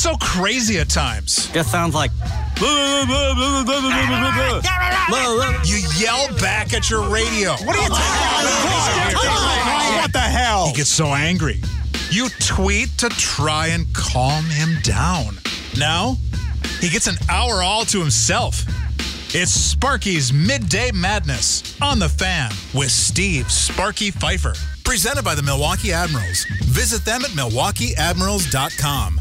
He so crazy at times. Just sounds like. You yell back at your radio. What are you talking about? What the hell? He gets so angry. You tweet to try and calm him down. Now, he gets an hour all to himself. It's Sparky's Midday Madness on the fan with Steve Sparky Pfeiffer. Presented by the Milwaukee Admirals. Visit them at milwaukeeadmirals.com.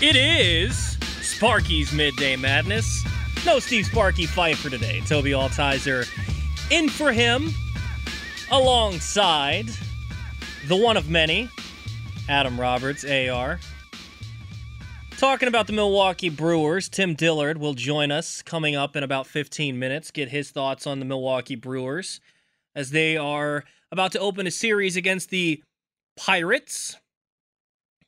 It is Sparky's Midday Madness. No Steve Sparky Pfeiffer today. Toby Altizer in for him alongside the one of many, Adam Roberts, AR. Talking about the Milwaukee Brewers, Tim Dillard will join us coming up in about 15 minutes, get his thoughts on the Milwaukee Brewers as they are about to open a series against the Pirates.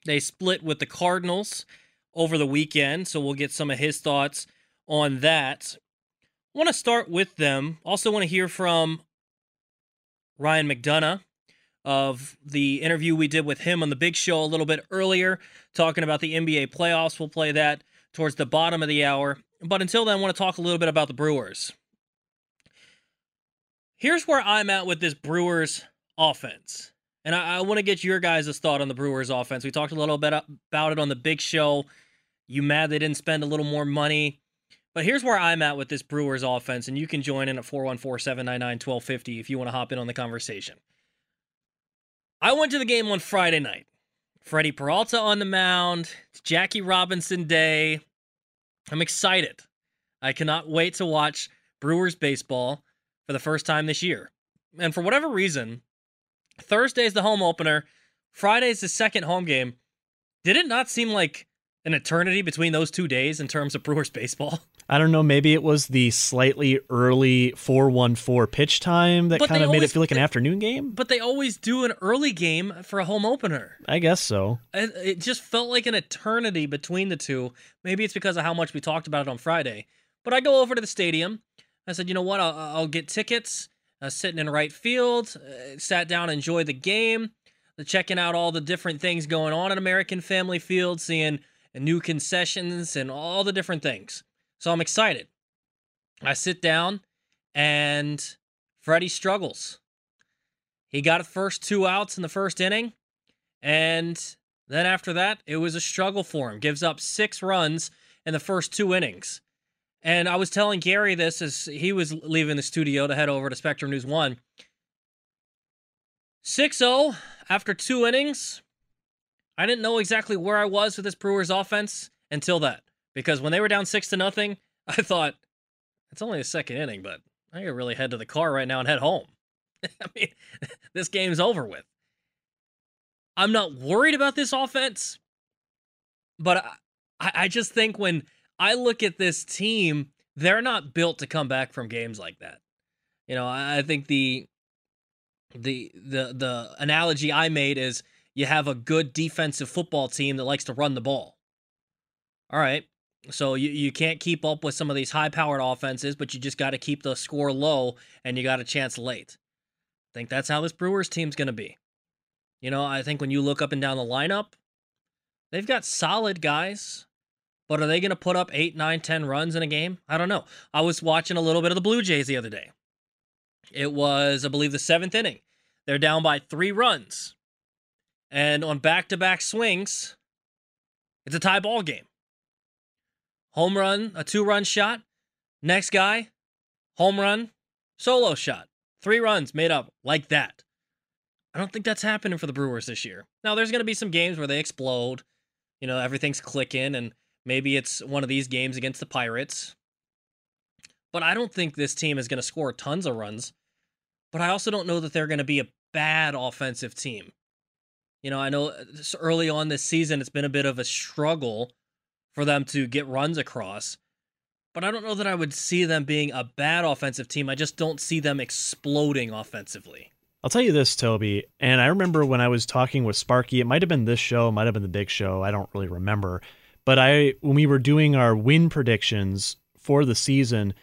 They split with the Cardinals over the weekend, so we'll get some of his thoughts on that. Want to start with them. Also, want to hear from Ryan McDonough of the interview we did with him on the Big Show a little bit earlier, talking about the NBA playoffs. We'll play that towards the bottom of the hour. But until then, I want to talk a little bit about the Brewers. Here's where I'm at with this Brewers offense. And I, I want to get your guys' thought on the Brewers offense. We talked a little bit about it on the big show. You mad they didn't spend a little more money? But here's where I'm at with this Brewers offense, and you can join in at 414 799 1250 if you want to hop in on the conversation. I went to the game on Friday night. Freddie Peralta on the mound. It's Jackie Robinson Day. I'm excited. I cannot wait to watch Brewers baseball for the first time this year. And for whatever reason, Thursday's the home opener, Friday's the second home game. Did it not seem like an eternity between those two days in terms of Brewers baseball? I don't know. Maybe it was the slightly early 414 pitch time that kind of made it feel like an they- afternoon game. But they always do an early game for a home opener. I guess so. It, it just felt like an eternity between the two. Maybe it's because of how much we talked about it on Friday. But I go over to the stadium. I said, you know what? I'll, I'll get tickets. Was sitting in right field, uh, sat down, enjoyed the game, uh, checking out all the different things going on at American Family Field, seeing new concessions and all the different things. So I'm excited. I sit down, and Freddie struggles. He got first two outs in the first inning. And then after that, it was a struggle for him. Gives up six runs in the first two innings. And I was telling Gary this as he was leaving the studio to head over to Spectrum News 1. 6 0 after two innings. I didn't know exactly where I was with this Brewers offense until that. Because when they were down six to nothing, I thought, it's only the second inning, but I could really head to the car right now and head home. I mean, this game's over with. I'm not worried about this offense, but I, I just think when I look at this team, they're not built to come back from games like that. You know, I, think the the the the analogy I made is you have a good defensive football team that likes to run the ball. All right. So you, you can't keep up with some of these high powered offenses, but you just got to keep the score low and you got a chance late. I think that's how this Brewers team's going to be. You know, I think when you look up and down the lineup, they've got solid guys, but are they going to put up eight, nine, ten runs in a game? I don't know. I was watching a little bit of the Blue Jays the other day. It was, I believe, the seventh inning. They're down by three runs. And on back to back swings, it's a tie ball game. Home run, a two run shot. Next guy, home run, solo shot. Three runs made up like that. I don't think that's happening for the Brewers this year. Now, there's going to be some games where they explode. You know, everything's clicking, and maybe it's one of these games against the Pirates. But I don't think this team is going to score tons of runs. But I also don't know that they're going to be a bad offensive team. You know, I know uh, early on this season, it's been a bit of a struggle for them to get runs across. But I don't know that I would see them being a bad offensive team. I just don't see them exploding offensively. I'll tell you this, Toby, and I remember when I was talking with Sparky, it might have been this show, might have been the big show, I don't really remember. But I when we were doing our win predictions for the season,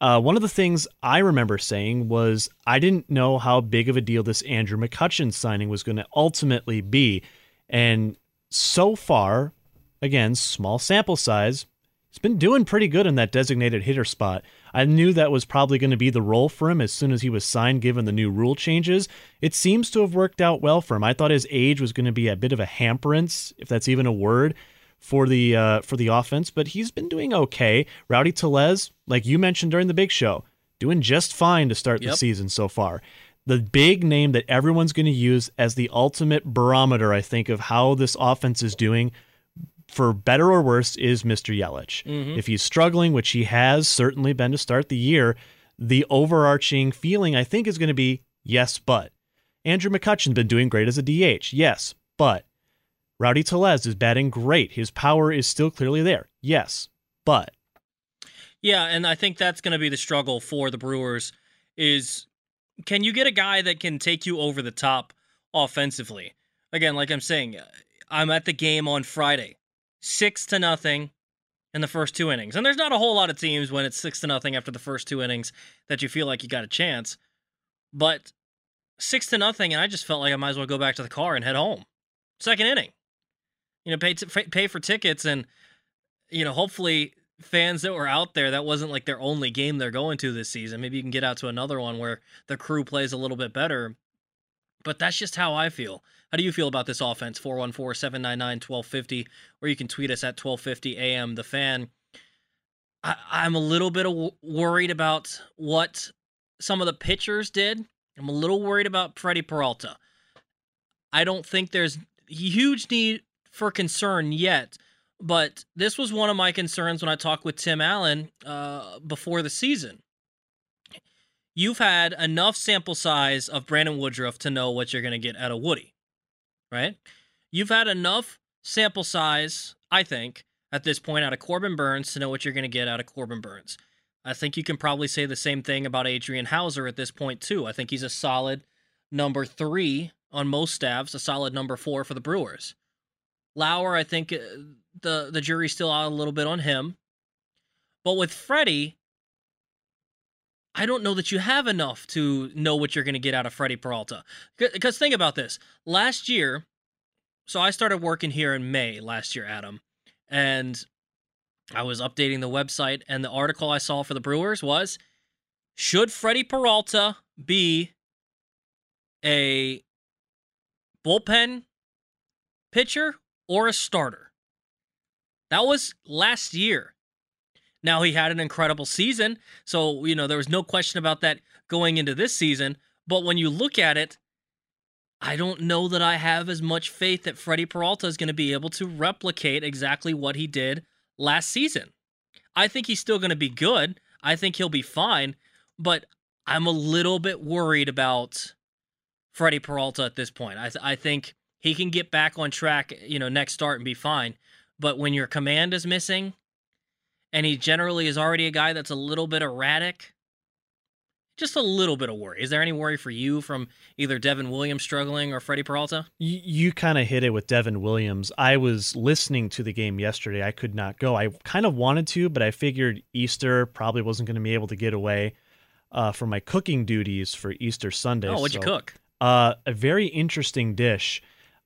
uh, one of the things I remember saying was I didn't know how big of a deal this Andrew McCutchen signing was going to ultimately be. And so far, again, small sample size, he's been doing pretty good in that designated hitter spot. I knew that was probably going to be the role for him as soon as he was signed, given the new rule changes. It seems to have worked out well for him. I thought his age was going to be a bit of a hamperance, if that's even a word, for the uh, for the offense, but he's been doing okay. Rowdy Tellez, like you mentioned during the big show, doing just fine to start yep. the season so far. The big name that everyone's going to use as the ultimate barometer, I think, of how this offense is doing for better or worse, is Mr. Yelich. Mm-hmm. If he's struggling, which he has certainly been to start the year, the overarching feeling I think is going to be yes, but. Andrew McCutchen's been doing great as a DH. Yes, but. Rowdy Tellez is batting great. His power is still clearly there. Yes, but. Yeah, and I think that's going to be the struggle for the Brewers is can you get a guy that can take you over the top offensively? Again, like I'm saying, I'm at the game on Friday six to nothing in the first two innings. And there's not a whole lot of teams when it's six to nothing after the first two innings that you feel like you got a chance. But six to nothing, and I just felt like I might as well go back to the car and head home. Second inning, you know, pay t- pay for tickets, and you know, hopefully fans that were out there that wasn't like their only game they're going to this season. Maybe you can get out to another one where the crew plays a little bit better. But that's just how I feel. How do you feel about this offense? 414 799 1250, or you can tweet us at 1250 AM The Fan. I, am a little bit worried about what some of the pitchers did. I'm a little worried about Freddie Peralta. I don't think there's huge need for concern yet, but this was one of my concerns when I talked with Tim Allen uh, before the season you've had enough sample size of Brandon Woodruff to know what you're going to get out of Woody, right? You've had enough sample size, I think, at this point out of Corbin Burnes to know what you're going to get out of Corbin Burnes. I think you can probably say the same thing about Adrian Houser at this point, too. I think he's a solid number three on most staffs, a solid number four for the Brewers. Lauer, I think uh, the, the jury's still out a little bit on him. But with Freddie, I don't know that you have enough to know what you're going to get out of Freddie Peralta. Because think about this. Last year, so I started working here in May last year, Adam, and I was updating the website, and the article I saw for the Brewers was Should Freddie Peralta be a bullpen pitcher or a starter? That was last year. Now he had an incredible season, so you know there was no question about that going into this season. But when you look at it, I don't know that I have as much faith that Freddie Peralta is going to be able to replicate exactly what he did last season. I think he's still going to be good. I think he'll be fine, but I'm a little bit worried about Freddie Peralta at this point. I, th- I think he can get back on track, you know, next start and be fine. But when your command is missing, and he generally is already a guy that's a little bit erratic. Just a little bit of worry. Is there any worry for you from either Devin Williams struggling or Freddie Peralta? You, you kind of hit it with Devin Williams. I was listening to the game yesterday. I could not go. I kind of wanted to, but I figured Easter probably wasn't going to be able to get away uh, from my cooking duties for Easter Sunday. Oh, what'd so, you cook? Uh, a very interesting dish.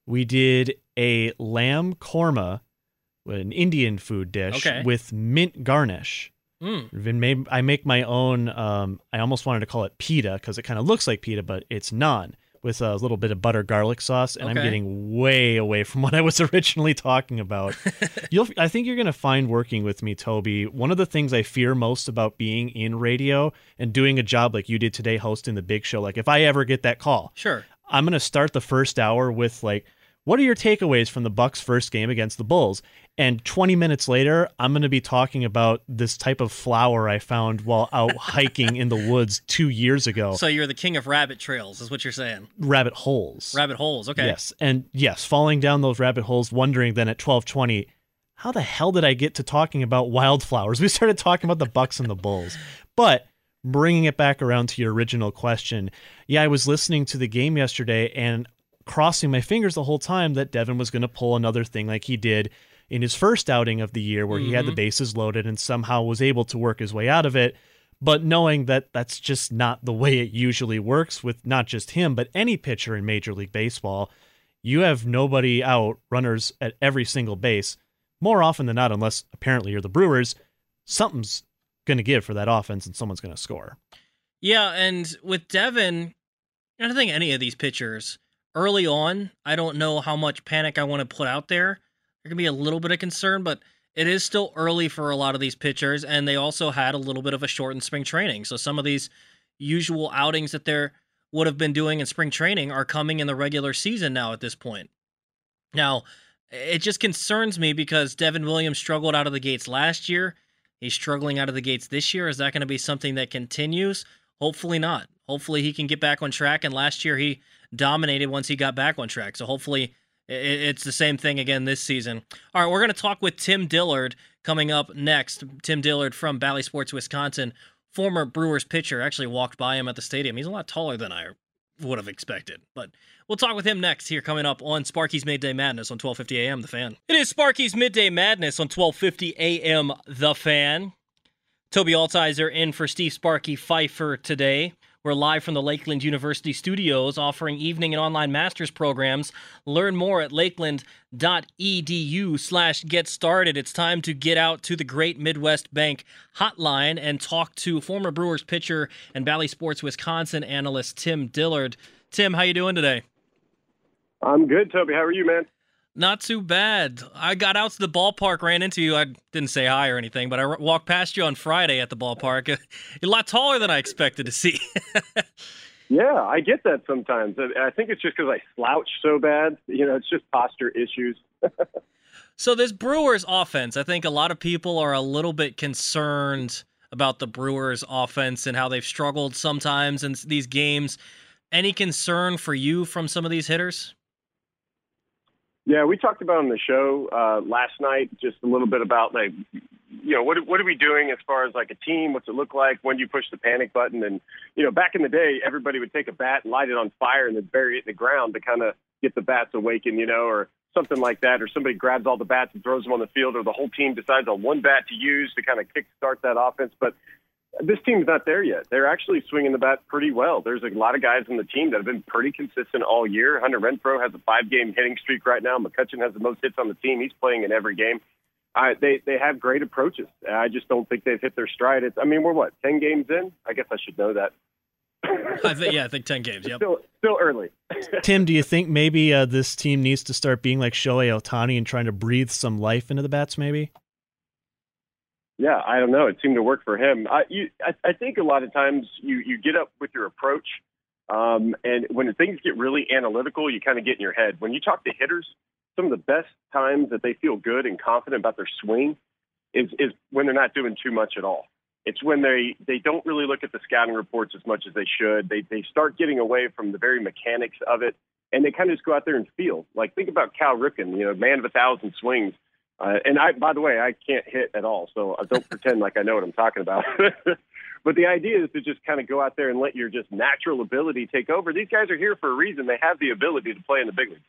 We did a lamb korma an Indian food dish okay. with mint garnish. Mm. I make my own. Um, I almost wanted to call it pita because it kind of looks like pita, but it's naan with a little bit of butter garlic sauce, and I'm getting way away from what I was originally talking about. You'll, I think you're going to find working with me, Toby. One of the things I fear most about being in radio and doing a job like you did today, hosting the big show. Like if I ever get that call, Sure. I'm going to start the first hour with like, what are your takeaways from the Bucks' first game against the Bulls? And 20 minutes later, I'm going to be talking about this type of flower I found while out hiking in the woods two years ago. So you're the king of rabbit trails, is what you're saying. rabbit holes. Rabbit holes. Okay. Yes, and yes, falling down those rabbit holes, wondering then at 12:20, how the hell did I get to talking about wildflowers? We started talking about the Bucks and the Bulls, but bringing it back around to your original question, yeah, I was listening to the game yesterday and crossing my fingers the whole time that Devin was going to pull another thing like he did in his first outing of the year, where he had the mm-hmm. bases loaded and somehow was able to work his way out of it. But knowing that that's just not the way it usually works with not just him but any pitcher in major league baseball you have nobody out runners at every single base. More often than not unless apparently you're the brewers something's going to give for that offense and someone's going to score. Yeah, and with Devin, I don't think any of these pitchers early on, I don't know how much panic I want to put out there. There can be a little bit of concern, but it is still early for a lot of these pitchers, and they also had a little bit of a shortened spring training. So some of these usual outings that they would have been doing in spring training are coming in the regular season now at this point. Now, it just concerns me because Devin Williams struggled out of the gates last year. He's struggling out of the gates this year. Is that going to be something that continues? Hopefully not. Hopefully he can get back on track. And last year he dominated once he got back on track. So hopefully it's the same thing again this season. All right, we're going to talk with Tim Dillard coming up next. Tim Dillard from Bally Sports, Wisconsin, former Brewers pitcher. Actually walked by him at the stadium. He's a lot taller than I would have expected. But we'll talk with him next here coming up on Sparky's Midday Madness on 1250 AM The Fan. It is Sparky's Midday Madness on 1250 AM The Fan. Toby Altizer in for Steve Sparky Pfeiffer today. We're live from the Lakeland University studios offering evening and online master's programs. Learn more at lakeland.edu slash get started. It's time to get out to the Great Midwest Bank hotline and talk to former Brewers pitcher and Bally Sports Wisconsin analyst Tim Dillard. Tim, how you doing today? I'm good, Toby. How are you, man? Not too bad. I got out to the ballpark, ran into you. I didn't say hi or anything, but I r- walked past you on Friday at the ballpark. You're a lot taller than I expected to see. Yeah, I get that sometimes. I I think it's just because I slouch so bad. You know, it's just posture issues. so this Brewers offense, I think a lot of people are a little bit concerned about the Brewers offense and how they've struggled sometimes in these games. Any concern for you from some of these hitters? Yeah, we talked about on the show uh, last night just a little bit about like, you know, what what are we doing as far as like a team? What's it look like? When do you push the panic button? And you know, back in the day, everybody would take a bat and light it on fire and then bury it in the ground to kind of get the bats awakened, you know, or something like that. Or somebody grabs all the bats and throws them on the field, or the whole team decides on one bat to use to kind of kickstart that offense. But this team's not there yet. They're actually swinging the bat pretty well. There's a lot of guys on the team that have been pretty consistent all year. Hunter Renfroe has a five-game hitting streak right now. McCutchen has the most hits on the team. He's playing in every game. I, they they have great approaches. I just don't think they've hit their stride. It's, I mean, we're what ten games in. I guess I should know that. I think, yeah, I think 10 games. Yep. Still still early. tim do you think maybe uh, this team needs to start being like shohei ohtani and trying to breathe some life into the bats maybe Yeah, I don't know. It seemed to work for him. I, you, I, I think a lot of times you, you get up with your approach, um, and when things get really analytical, you kind of get in your head. When you talk to hitters, some of the best times that they feel good and confident about their swing is, is when they're not doing too much at all. It's when they, they don't really look at the scouting reports as much as they should. They, they start getting away from the very mechanics of it, and they kind of just go out there and feel. Like, think about Cal Ripken, you know, man of a thousand swings. Uh, and I, by the way, I can't hit at all, so I don't pretend like I know what I'm talking about. but the idea is to just kind of go out there and let your just natural ability take over. These guys are here for a reason. They have the ability to play in the big leagues.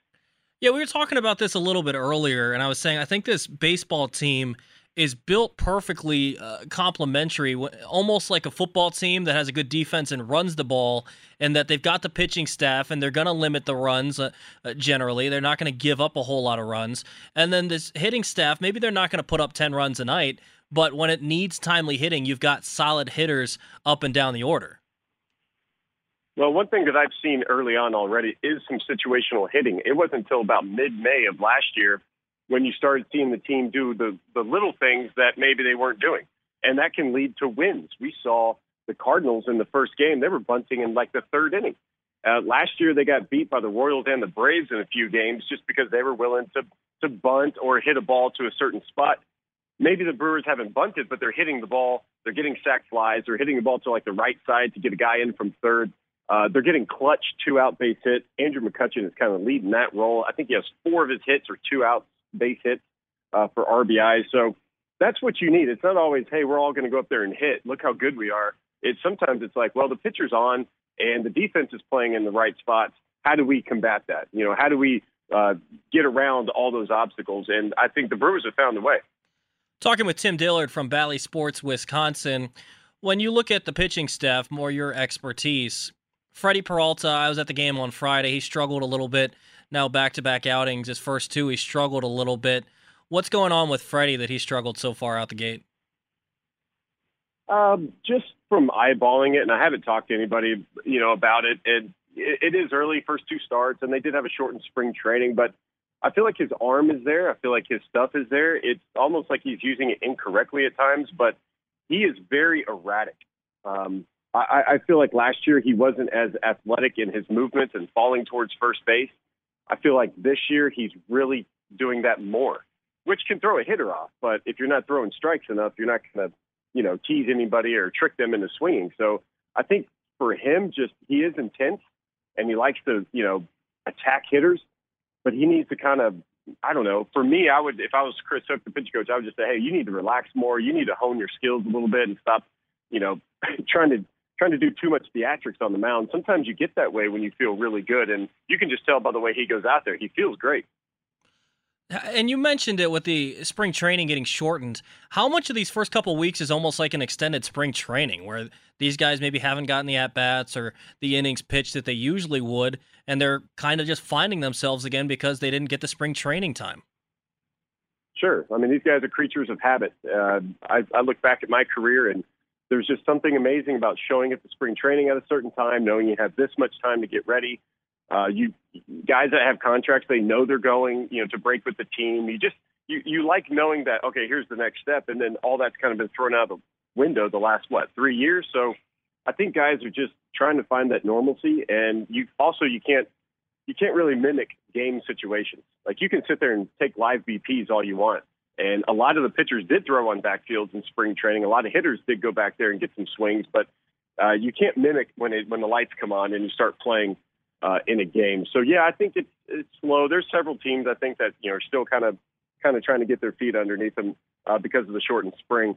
Yeah, we were talking about this a little bit earlier, and I was saying I think this baseball team is built perfectly uh, complementary, almost like a football team that has a good defense and runs the ball, and that they've got the pitching staff and they're going to limit the runs uh, uh, generally. They're not going to give up a whole lot of runs. And then this hitting staff, maybe they're not going to put up 10 runs a night, but when it needs timely hitting, you've got solid hitters up and down the order. Well, one thing that I've seen early on already is some situational hitting. It wasn't until about mid-May of last year when you started seeing the team do the the little things that maybe they weren't doing, and that can lead to wins. We saw the Cardinals in the first game; they were bunting in like the third inning. Uh, last year, they got beat by the Royals and the Braves in a few games just because they were willing to to bunt or hit a ball to a certain spot. Maybe the Brewers haven't bunted, but they're hitting the ball. They're getting sac flies. They're hitting the ball to like the right side to get a guy in from third. Uh, they're getting clutch two out base hits. Andrew McCutchen is kind of leading that role. I think he has four of his hits or two out base hits uh, for RBI. So that's what you need. It's not always, hey, we're all going to go up there and hit. Look how good we are. It's sometimes it's like, well, the pitcher's on and the defense is playing in the right spots. How do we combat that? You know, how do we uh, get around all those obstacles? And I think the Brewers have found a way. Talking with Tim Dillard from Bally Sports, Wisconsin. When you look at the pitching staff, more your expertise, Freddie Peralta, I was at the game on Friday. He struggled a little bit. Now back to back outings, his first two, he struggled a little bit. What's going on with Freddie that he struggled so far out the gate? Um, just from eyeballing it, and I haven't talked to anybody, you know, about it. It, it is early, first two starts, and they did have a shortened spring training, but I feel like his arm is there. I feel like his stuff is there. It's almost like he's using it incorrectly at times, but he is very erratic. Um, I, I feel like last year he wasn't as athletic in his movements and falling towards first base. I feel like this year he's really doing that more, which can throw a hitter off. But if you're not throwing strikes enough, you're not going to, you know, tease anybody or trick them into swinging. So I think for him, just he is intense and he likes to, you know, attack hitters, but he needs to kind of, I don't know. For me, I would, if I was Chris Hook, the pitch coach, I would just say, hey, you need to relax more. You need to hone your skills a little bit and stop, you know, trying to trying to do too much theatrics on the mound. Sometimes you get that way when you feel really good, and you can just tell by the way he goes out there. He feels great. And you mentioned it with the spring training getting shortened. How much of these first couple weeks is almost like an extended spring training where these guys maybe haven't gotten the at bats or the innings pitched that they usually would, and they're kind of just finding themselves again because they didn't get the spring training time? Sure. I mean, these guys are creatures of habit. Uh, I, I look back at my career and there's just something amazing about showing up to spring training at a certain time, knowing you have this much time to get ready. Uh, you guys that have contracts, they know they're going, you know, to break with the team. You just you you like knowing that okay, here's the next step, and then all that's kind of been thrown out the window the last what three years. So I think guys are just trying to find that normalcy, and you also you can't you can't really mimic game situations. Like you can sit there and take live BPs all you want, and a lot of the pitchers did throw on backfields in spring training. A lot of hitters did go back there and get some swings, but uh, you can't mimic when it, when the lights come on and you start playing uh, in a game. So yeah, I think it's it's slow. There's several teams I think that you know are still kind of kind of trying to get their feet underneath them uh, because of the shortened spring.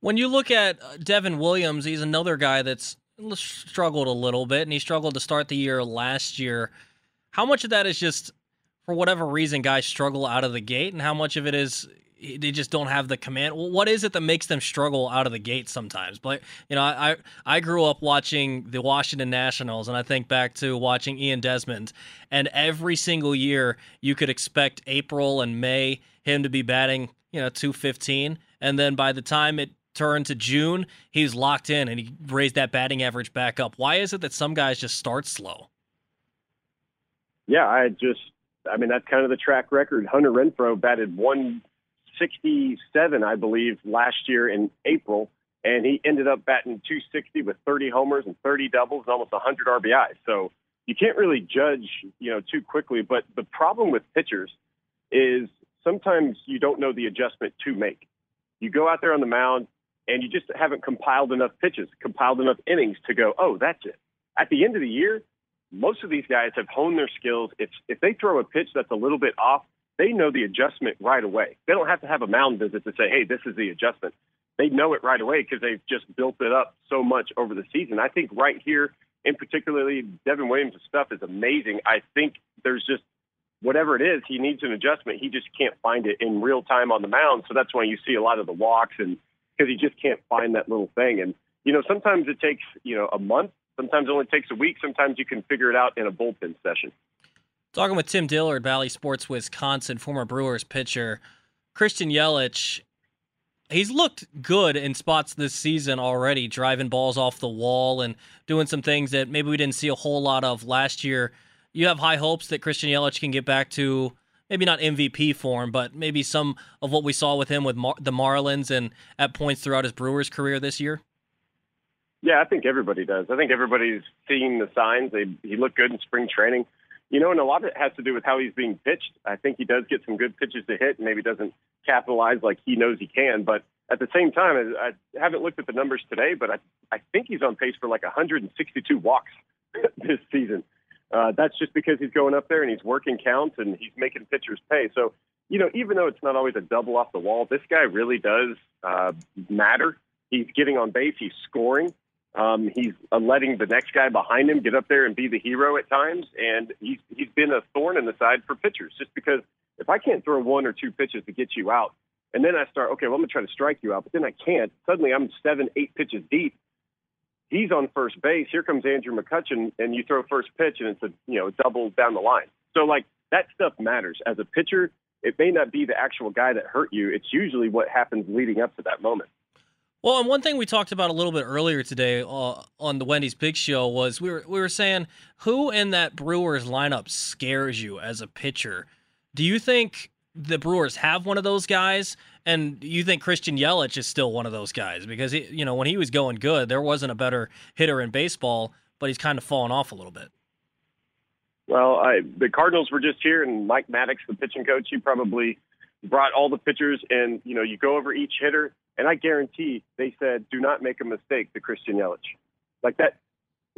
When you look at uh, Devin Williams, he's another guy that's struggled a little bit, and he struggled to start the year last year. How much of that is just for whatever reason, guys struggle out of the gate, and how much of it is eh, they just don't have the command. What is it that makes them struggle out of the gate sometimes? But you know, I I grew up watching the Washington Nationals, and I think back to watching Ian Desmond, and every single year you could expect April and May him to be batting, you know, two fifteen, and then by the time it turned to June, he was locked in and he raised that batting average back up. Why is it that some guys just start slow? Yeah, I just I mean, that's kind of the track record. Hunter Renfroe batted 167, I believe, last year in April, and he ended up batting 260 with 30 homers and 30 doubles and almost 100 RBI. So you can't really judge, you know, too quickly. But the problem with pitchers is sometimes you don't know the adjustment to make. You go out there on the mound and you just haven't compiled enough pitches, compiled enough innings to go, oh, that's it. At the end of the year, most of these guys have honed their skills. If if they throw a pitch that's a little bit off, they know the adjustment right away. They don't have to have a mound visit to say, "Hey, this is the adjustment." They know it right away because they've just built it up so much over the season. I think right here, in particularly, Devin Williams' stuff is amazing. I think there's just whatever it is, he needs an adjustment. He just can't find it in real time on the mound. So that's why you see a lot of the walks and because he just can't find that little thing. And you know, sometimes it takes you know a month Sometimes it only takes a week. Sometimes you can figure it out in a bullpen session. Talking with Tim Dillard, Bally Sports Wisconsin, former Brewers pitcher. Christian Yelich, he's looked good in spots this season already, driving balls off the wall and doing some things that maybe we didn't see a whole lot of last year. You have high hopes that Christian Yelich can get back to maybe not MVP form, but maybe some of what we saw with him with Mar- the Marlins and at points throughout his Brewers career this year. Yeah, I think everybody does. I think everybody's seeing the signs. They, he looked good in spring training. You know, and a lot of it has to do with how he's being pitched. I think he does get some good pitches to hit, and maybe doesn't capitalize like he knows he can. But at the same time, I haven't looked at the numbers today, but I, I think he's on pace for like 162 walks this season. Uh, that's just because he's going up there and he's working counts and he's making pitchers pay. So, you know, even though it's not always a double off the wall, this guy really does uh, matter. He's getting on base, he's scoring. Um, he's uh, letting the next guy behind him get up there and be the hero at times, and he's he's been a thorn in the side for pitchers. Just because if I can't throw one or two pitches to get you out, and then I start, okay, well I'm gonna try to strike you out, but then I can't. Suddenly I'm seven, eight pitches deep. He's on first base. Here comes Andrew McCutchen, and you throw first pitch, and it's a you know double down the line. So like that stuff matters as a pitcher. It may not be the actual guy that hurt you. It's usually what happens leading up to that moment. Well, and one thing we talked about a little bit earlier today uh, on the Wendy's Big Show was we were we were saying who in that Brewers lineup scares you as a pitcher. Do you think the Brewers have one of those guys, and you think Christian Yelich is still one of those guys? Because he, you know when he was going good, there wasn't a better hitter in baseball, but he's kind of fallen off a little bit. Well, I, the Cardinals were just here, and Mike Maddux, the pitching coach, he probably brought all the pitchers, and you know you go over each hitter and I guarantee they said, do not make a mistake to Christian Yelich. Like that,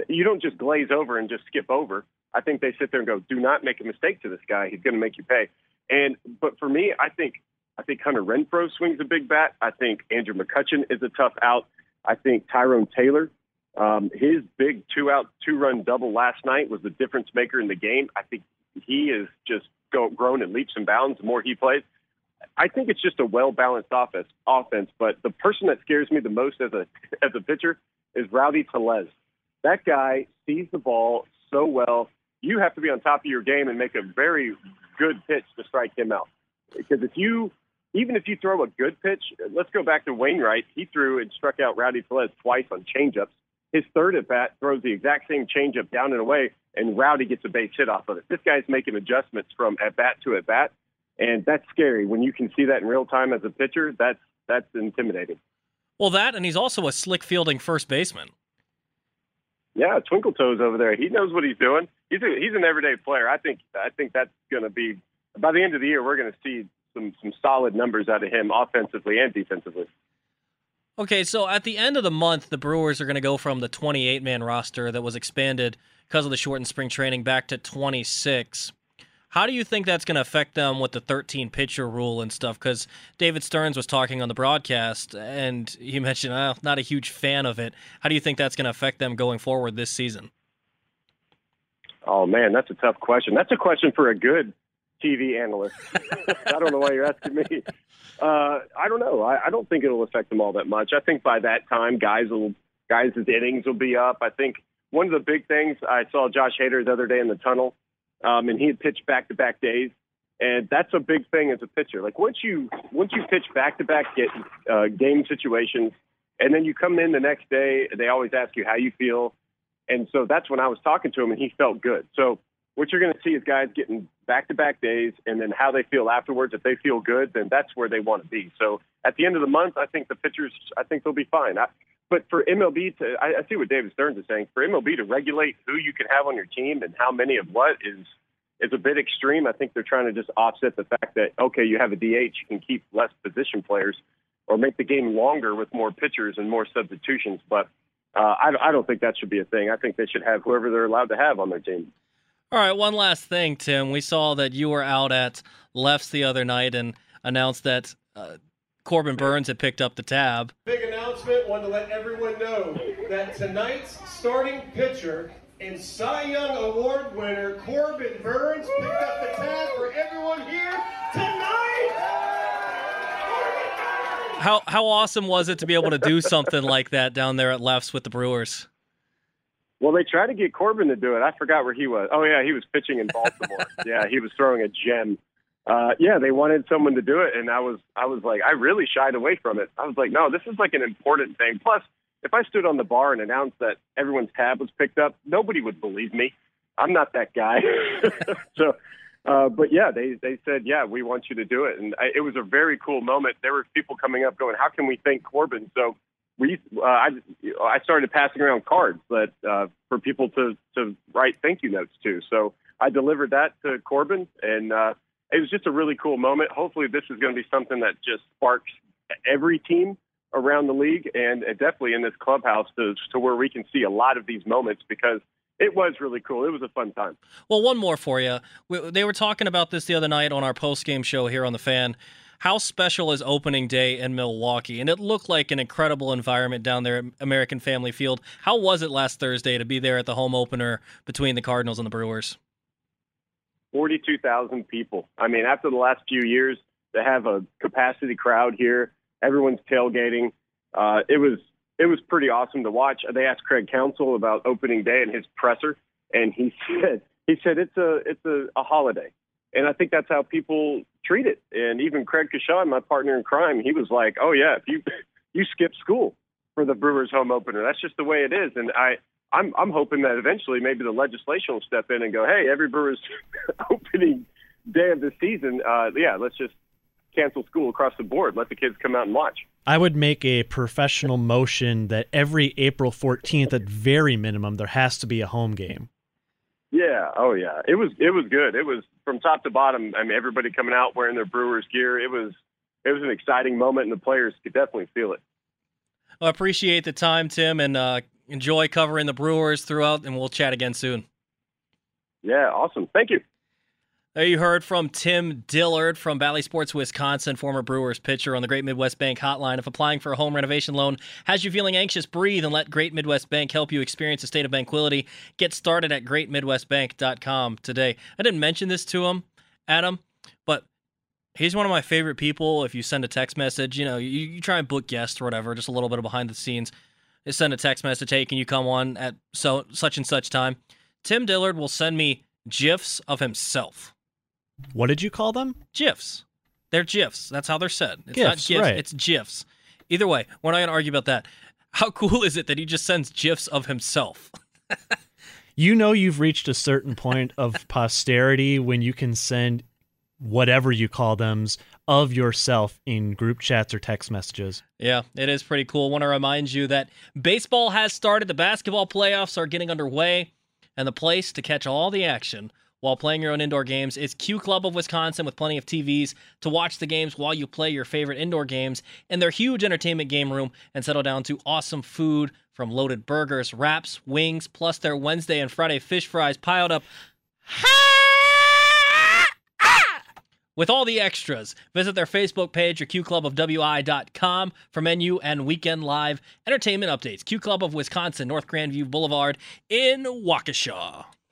you don't just glaze over and just skip over. I think they sit there and go, do not make a mistake to this guy. He's going to make you pay. And, but for me, I think, I think Hunter Renfroe swings a big bat. I think Andrew McCutchen is a tough out. I think Tyrone Taylor, um, his big two out, two run double last night was the difference maker in the game. I think he is just go, grown in leaps and bounds the more he plays. I think it's just a well balanced offense. Offense, but the person that scares me the most as a as a pitcher is Rowdy Tellez. That guy sees the ball so well. You have to be on top of your game and make a very good pitch to strike him out. Because if you, even if you throw a good pitch, let's go back to Wainwright. He threw and struck out Rowdy Tellez twice on changeups. His third at bat throws the exact same changeup down and away, and Rowdy gets a base hit off of it. This guy's making adjustments from at bat to at bat and that's scary when you can see that in real time as a pitcher. That's that's intimidating. Well, that and he's also a slick fielding first baseman. Yeah, Twinkle Toes over there. He knows what he's doing. He's a, he's an everyday player. I think I think that's going to be by the end of the year. We're going to see some some solid numbers out of him offensively and defensively. Okay, so at the end of the month, the Brewers are going to go from the 28 man roster that was expanded because of the shortened spring training back to 26. How do you think that's going to affect them with the 13 pitcher rule and stuff? Because David Stearns was talking on the broadcast and he mentioned, oh, not a huge fan of it. How do you think that's going to affect them going forward this season? Oh, man, that's a tough question. That's a question for a good TV analyst. I don't know why you're asking me. Uh, I don't know. I, I don't think it'll affect them all that much. I think by that time, guys will guys' innings will be up. I think one of the big things I saw Josh Hader the other day in the tunnel um, and he had pitched back to back days. And that's a big thing as a pitcher. Like once you once you pitch back to back uh, game situations, and then you come in the next day, they always ask you how you feel. And so that's when I was talking to him, and he felt good. So what you're going to see is guys getting back to back days, and then how they feel afterwards. If they feel good, then that's where they want to be. So at the end of the month, I think the pitchers, I think they'll be fine. I, but for MLB to, I, I see what David Stearns is saying. For MLB to regulate who you can have on your team and how many of what is is a bit extreme. I think they're trying to just offset the fact that okay, you have a DH, you can keep less position players, or make the game longer with more pitchers and more substitutions. But uh, I, I don't think that should be a thing. I think they should have whoever they're allowed to have on their team. All right, one last thing, Tim. We saw that you were out at Lefts the other night and announced that uh, Corbin Burnes had picked up the tab. Big announcement. Wanted to let everyone know that tonight's starting pitcher and Cy Young Award winner Corbin Burnes picked up the tab for everyone here tonight. How how awesome was it to be able to do something like that down there at Lefts with the Brewers? Well, they tried to get Corbin to do it. I forgot where he was. Oh yeah, he was pitching in Baltimore. yeah, he was throwing a gem uh, yeah, they wanted someone to do it, and I was I was like I really shied away from it. I was like, no, this is like an important thing. Plus, if I stood on the bar and announced that everyone's tab was picked up, nobody would believe me. I'm not that guy. so, uh, but yeah, they they said, yeah, we want you to do it, and I, it was a very cool moment. There were people coming up going, how can we thank Corbin? So we uh, I I started passing around cards that uh, for people to to write thank you notes to. So I delivered that to Corbin, and uh, it was just a really cool moment. Hopefully, this is going to be something that just sparks every team around the league, and uh, definitely in this clubhouse to to where we can see a lot of these moments because it was really cool. It was a fun time. Well, one more for you. We, they were talking about this the other night on our post game show here on the Fan. How special is opening day in Milwaukee? And it looked like an incredible environment down there at American Family Field. How was it last Thursday to be there at the home opener between the Cardinals and the Brewers? 42,000 people. I mean, after the last few years, to have a capacity crowd here, everyone's tailgating. Uh, it was it was pretty awesome to watch. They asked Craig Counsell about opening day and his presser, and he said he said it's a it's a, a holiday, and I think that's how people treat it. And even Craig Coshun, my partner in crime, he was like, "Oh yeah, if you you skip school for the Brewers home opener, that's just the way it is." And I I'm I'm hoping that eventually maybe the legislation will step in and go, "Hey, every Brewers opening day of the season, uh, yeah, let's just cancel school across the board. Let the kids come out and watch." I would make a professional motion that every April 14th, at very minimum, there has to be a home game. Yeah. Oh, yeah. It was it was good. It was from top to bottom. I mean, everybody coming out wearing their Brewers gear. It was it was an exciting moment, and the players could definitely feel it. Well, I appreciate the time, Tim, and uh, enjoy covering the Brewers throughout. And we'll chat again soon. Yeah. Awesome. Thank you. There you heard from Tim Dillard from Bally Sports Wisconsin, former Brewers pitcher on the Great Midwest Bank hotline. If applying for a home renovation loan has you feeling anxious, breathe and let Great Midwest Bank help you experience a state of tranquility. Get started at greatmidwestbank.com today. I didn't mention this to him, Adam, but he's one of my favorite people. If you send a text message, you know, you, you try and book guests or whatever, just a little bit of behind the scenes. You send a text message, to hey, can you come on at so such and such time? Tim Dillard will send me gifs of himself. What did you call them? GIFs. They're GIFs. That's how they're said. It's GIFs, not GIFs, right. it's GIFs. Either way, we're not going to argue about that. How cool is it that he just sends GIFs of himself? You know you've reached a certain point of posterity when you can send whatever you call them of yourself in group chats or text messages. Yeah, it is pretty cool. I Want to remind you that baseball has started, the basketball playoffs are getting underway, and the place to catch all the action while playing your own indoor games is Q Club of Wisconsin with plenty of TVs to watch the games while you play your favorite indoor games in their huge entertainment game room and settle down to awesome food from loaded burgers, wraps, wings, plus their Wednesday and Friday fish fries piled up. With all the extras, visit their Facebook page or qclubofwi.com for menu and weekend live entertainment updates. Q Club of Wisconsin, North Grandview Boulevard in Waukesha.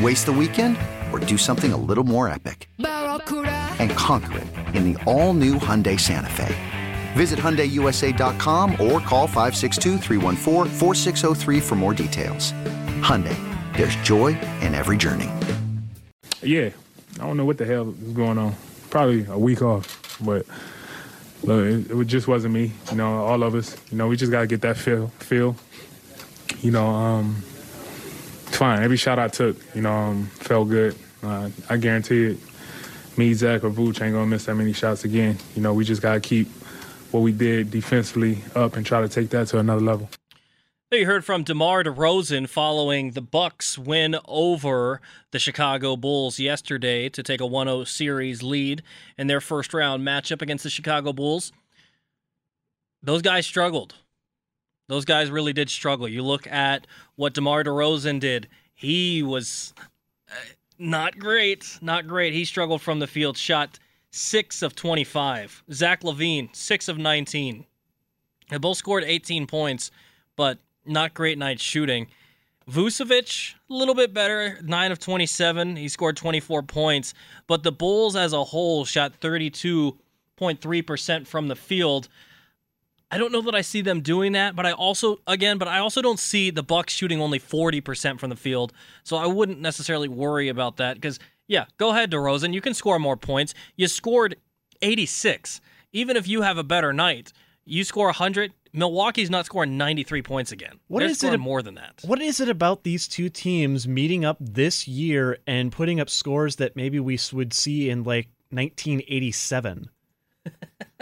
Waste the weekend or do something a little more epic? And conquer it in the all new Hyundai Santa Fe. Visit HyundaiUSA.com or call 562 for more details. Hyundai, there's joy in every journey. Yeah, I don't know what the hell is going on. Probably a week off, but look, it, it just wasn't me. You know, all of us. You know, we just gotta get that feel. Feel. You know, um, fine. Every shot I took, you know, um, felt good. Uh, I guarantee it. Me, Zach, or Vooch ain't gonna miss that many shots again. You know, we just gotta keep what we did defensively up and try to take that to another level. You heard from DeMar DeRozan following the Bucks win over the Chicago Bulls yesterday to take a 1-0 series lead in their first round matchup against the Chicago Bulls. Those guys struggled. Those guys really did struggle. You look at what DeMar DeRozan did. He was uh, not great, not great. He struggled from the field, shot 6 of 25. Zach LaVine, 6 of 19. They both scored 18 points, but not great night shooting. Vucevic, a little bit better, 9 of 27. He scored 24 points, but the Bulls as a whole shot 32.3% from the field. I don't know that I see them doing that, but I also again, but I also don't see the Bucks shooting only 40% from the field. So I wouldn't necessarily worry about that cuz yeah, go ahead DeRozan, you can score more points. You scored 86. Even if you have a better night, you score 100, Milwaukee's not scoring 93 points again. What They're is it, more than that. What is it about these two teams meeting up this year and putting up scores that maybe we would see in like 1987?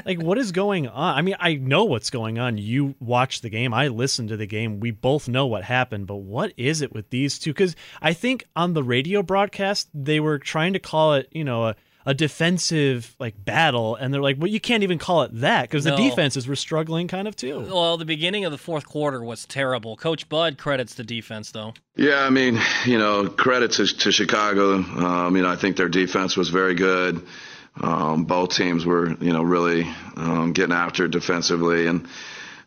Like what is going on? I mean, I know what's going on. You watch the game, I listen to the game. We both know what happened, but what is it with these two cuz I think on the radio broadcast they were trying to call it, you know, a a defensive like battle and they're like well you can't even call it that because No. the defenses were struggling kind of too Well, the beginning of the fourth quarter was terrible. Coach Bud credits the defense though. Yeah, I mean, you know, credit to, to Chicago. Um, you know, I think their defense was very good. Um, both teams were, you know, really um, getting after defensively, and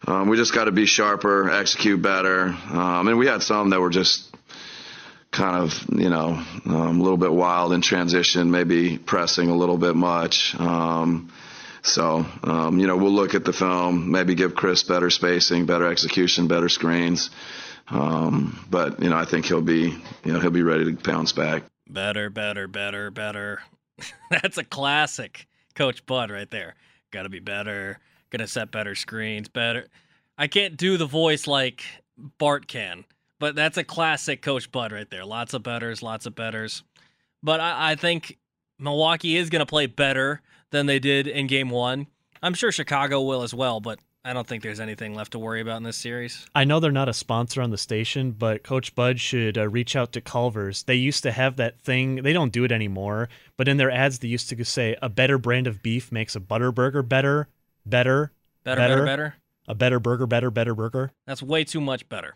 um, we just got to be sharper, execute better. Um, and we had some that were just kind of, you know, um, a little bit wild in transition, maybe pressing a little bit much. Um, so, um, you know, we'll look at the film, maybe give Chris better spacing, better execution, better screens. But you know, I think he'll be, you know, he'll be ready to bounce back. Better, better, better, better. That's a classic Coach Bud right there. Got to be better. Gonna set better screens. Better. I can't do the voice like Bart can, but that's a classic Coach Bud right there. Lots of betters, lots of betters. But I, I think Milwaukee is gonna play better than they did in Game One. I'm sure Chicago will as well, but I don't think there's anything left to worry about in this series. I know they're not a sponsor on the station, but Coach Bud should uh, reach out to Culver's. They used to have that thing. They don't do it anymore, but in their ads, they used to say a better brand of beef makes a butter burger better, better, Better, better, better. A better burger, better, better burger. That's way too much better.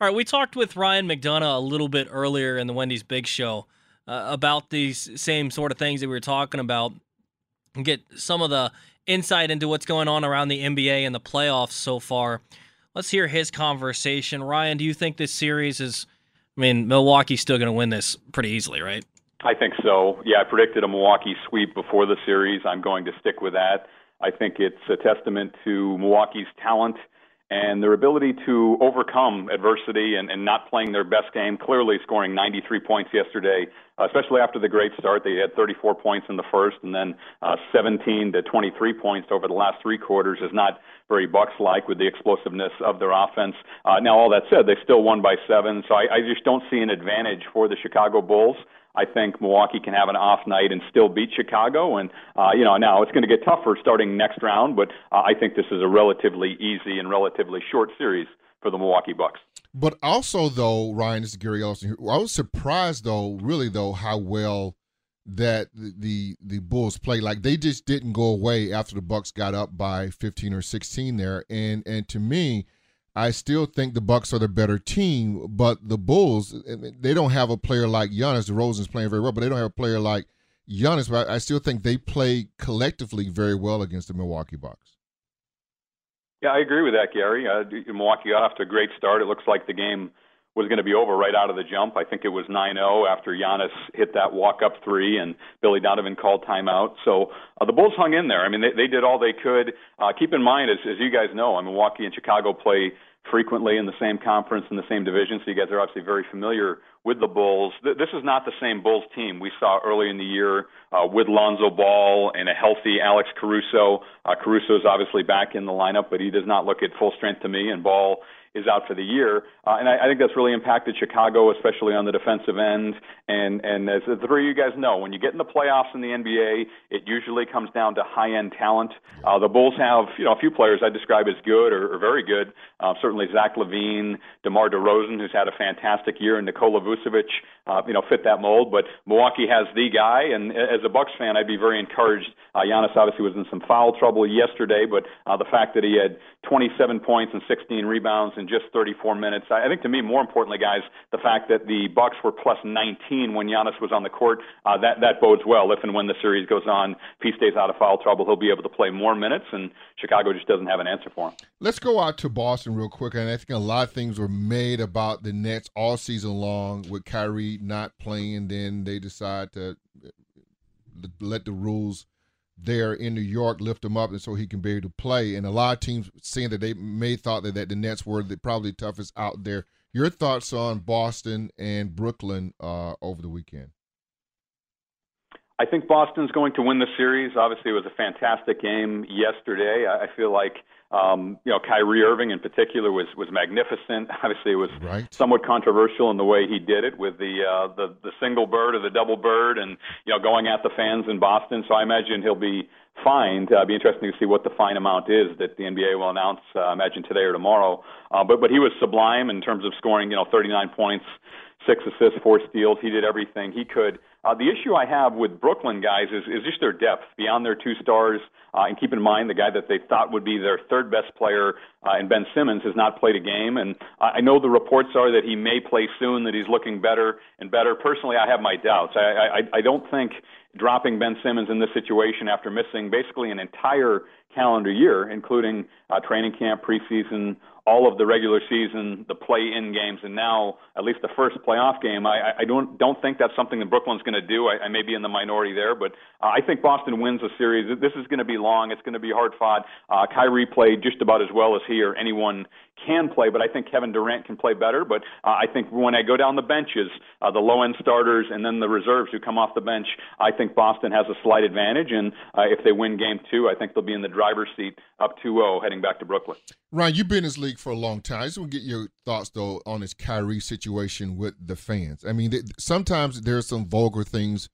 All right, we talked with Ryan McDonough a little bit earlier in the Wendy's Big Show uh, about these same sort of things that we were talking about and get some of the insight into what's going on around the NBA and the playoffs so far. Let's hear his conversation. Ryan, do you think this series is I mean, Milwaukee's still going to win this pretty easily, right? I think so. Yeah, I predicted a Milwaukee sweep before the series. I'm going to stick with that. I think it's a testament to Milwaukee's talent and their ability to overcome adversity and, and not playing their best game. Clearly, scoring 93 points yesterday, especially after the great start. They had 34 points in the first, and then uh, 17 to 23 points over the last three quarters is not very Bucks-like with the explosiveness of their offense. Uh, now, all that said, they still won by seven, so I, I just don't see an advantage for the Chicago Bulls. I think Milwaukee can have an off night and still beat Chicago. And, uh, you know, now it's going to get tougher starting next round, but uh, I think this is a relatively easy and relatively short series for the Milwaukee Bucks. But also, though, Ryan, this is Gary Ellerson. I was surprised, though, really, though, how well that the, the Bulls played. Like they just didn't go away after the Bucks got up by 15 or 16 there. And and to me, I still think the Bucks are the better team, but the Bulls they don't have a player like Giannis. DeRozan's playing very well, but they don't have a player like Giannis. But I still think they play collectively very well against the Milwaukee Bucks. Yeah, I agree with that, Gary. Uh, Milwaukee got off to a great start. It looks like the game was going to be over right out of the jump. I think it was 9-0 after Giannis hit that walk-up three and Billy Donovan called timeout. So uh, the Bulls hung in there. I mean, they, they did all they could. Uh, keep in mind, as, as you guys know, I mean, Milwaukee and Chicago play frequently in the same conference in the same division, so you guys are obviously very familiar with the Bulls. Th- this is not the same Bulls team we saw early in the year uh, with Lonzo Ball and a healthy Alex Caruso. Uh, Caruso is obviously back in the lineup, but he does not look at full strength to me, and Ball is out for the year. Uh, and I, I think that's really impacted Chicago, especially on the defensive end. And, and as the three of you guys know, when you get in the playoffs in the NBA, it usually comes down to high end talent. Uh, the Bulls have, you know, a few players I describe as good or, or very good. Uh, certainly Zach LaVine, DeMar DeRozan, who's had a fantastic year, and Nikola Vucevic, uh, you know, fit that mold. But Milwaukee has the guy. And as a Bucks fan, I'd be very encouraged. Uh, Giannis obviously was in some foul trouble yesterday, but uh, the fact that he had 27 points and 16 rebounds in just 34 minutes. I think to me, more importantly, guys, the fact that the Bucks were plus 19 when Giannis was on the court, uh, that that bodes well. If and when the series goes on, if he stays out of foul trouble, he'll be able to play more minutes, and Chicago just doesn't have an answer for him. Let's go out to Boston real quick, and I think a lot of things were made about the Nets all season long with Kyrie not playing. Then they decide to let the rules there in New York lift him up and so he can be able to play. And a lot of teams saying that they may thought that, that the Nets were the probably toughest out there. Your thoughts on Boston and Brooklyn uh, over the weekend? I think Boston's going to win the series. Obviously, it was a fantastic game yesterday. I feel like um, you know, Kyrie Irving in particular was was magnificent. Obviously, it was right. somewhat controversial in the way he did it with the uh, the the single bird or the double bird, and you know, going at the fans in Boston. So I imagine he'll be fined. Uh, be interesting to see what the fine amount is that the NBA will announce. Uh, I imagine today or tomorrow. Uh, but but he was sublime in terms of scoring. You know, 39 points, six assists, four steals. He did everything he could. Uh, the issue I have with Brooklyn guys is, is just their depth beyond their two stars. Uh, and keep in mind the guy that they thought would be their third best player, uh, and Ben Simmons, has not played a game. And I know the reports are that he may play soon, that he's looking better and better. Personally, I have my doubts. I, I, I don't think dropping Ben Simmons in this situation after missing basically an entire calendar year, including uh, training camp, preseason, all of the regular season, the play-in games, and now at least the first playoff game. I, I don't don't think that's something that Brooklyn's going to do. I, I may be in the minority there, but uh, I think Boston wins the series. This is going to be long. It's going to be hard fought. Uh, Kyrie played just about as well as he or anyone can play, but I think Kevin Durant can play better. But uh, I think when I go down the benches, uh, the low end starters and then the reserves who come off the bench, I think Boston has a slight advantage. And uh, if they win game two, I think they'll be in the driver's seat up 2 0 heading back to Brooklyn. Ryan, you've been in this league for a long time. I just want to get your thoughts, though, on this Kyrie situation with the fans. I mean, th- sometimes there's some vulgar things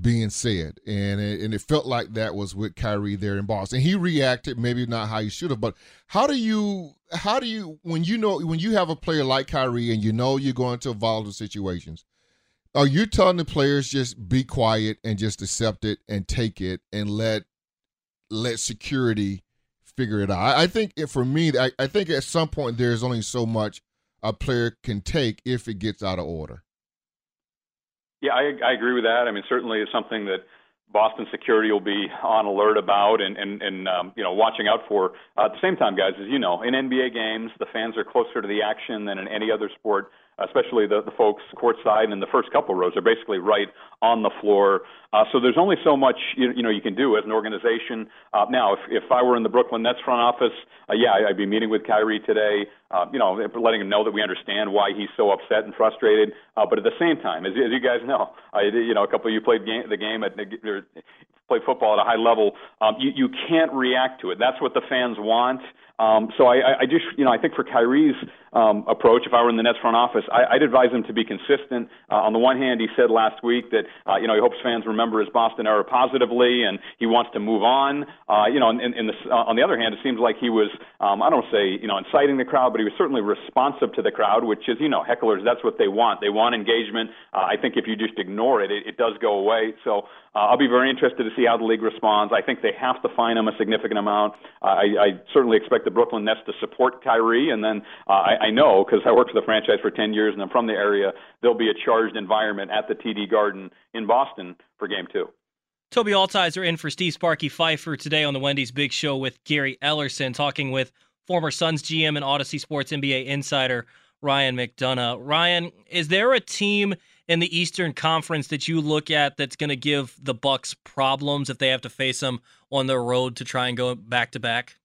being said, and it, and it felt like that was with Kyrie there in Boston. He reacted maybe not how he should have, but how do you how do you when you know when you have a player like Kyrie and you know you're going to volatile situations, are you telling the players just be quiet and just accept it and take it and let let security figure it out? I, I think it, for me, I, I think at some point there's only so much a player can take if it gets out of order. Yeah, I, I agree with that. I mean, certainly it's something that Boston security will be on alert about and and and um, you know watching out for. Uh, at the same time, guys, as you know, in NBA games, the fans are closer to the action than in any other sport especially the, the folks courtside and the first couple rows are basically right on the floor. Uh, so there's only so much you, you know you can do as an organization. Uh, now, if if I were in the Brooklyn Nets front office, uh, yeah, I'd be meeting with Kyrie today. Uh, you know, letting him know that we understand why he's so upset and frustrated. Uh, but at the same time, as, as you guys know, I, you know, a couple of you played game, the game at played football at a high level. Um, you you can't react to it. That's what the fans want. Um, so I, I just, you know, I think for Kyrie's um, approach, if I were in the Nets front office, I, I'd advise him to be consistent. Uh, on the one hand, he said last week that, uh, you know, he hopes fans remember his Boston era positively, and he wants to move on. Uh, you know, uh, on the other hand, it seems like he was, um, I don't say, you know, inciting the crowd, but he was certainly responsive to the crowd, which is, you know, hecklers. That's what they want. They want engagement. Uh, I think if you just ignore it, it, it does go away. So uh, I'll be very interested to see how the league responds. I think they have to fine him a significant amount. I, I certainly expect the Brooklyn Nets to support Kyrie, and then uh, I, know because I worked for the franchise for 10 years and I'm from the area, there'll be a charged environment at the TD Garden in Boston for Game Two. Toby Altizer in for Steve Sparky Pfeiffer today on the Wendy's Big Show with Gary Ellerson, talking with former Suns GM and Audacy Sports NBA insider Ryan McDonough. Ryan, is there a team in the Eastern Conference that you look at that's going to give the Bucks problems if they have to face them on their road to try and go back to back?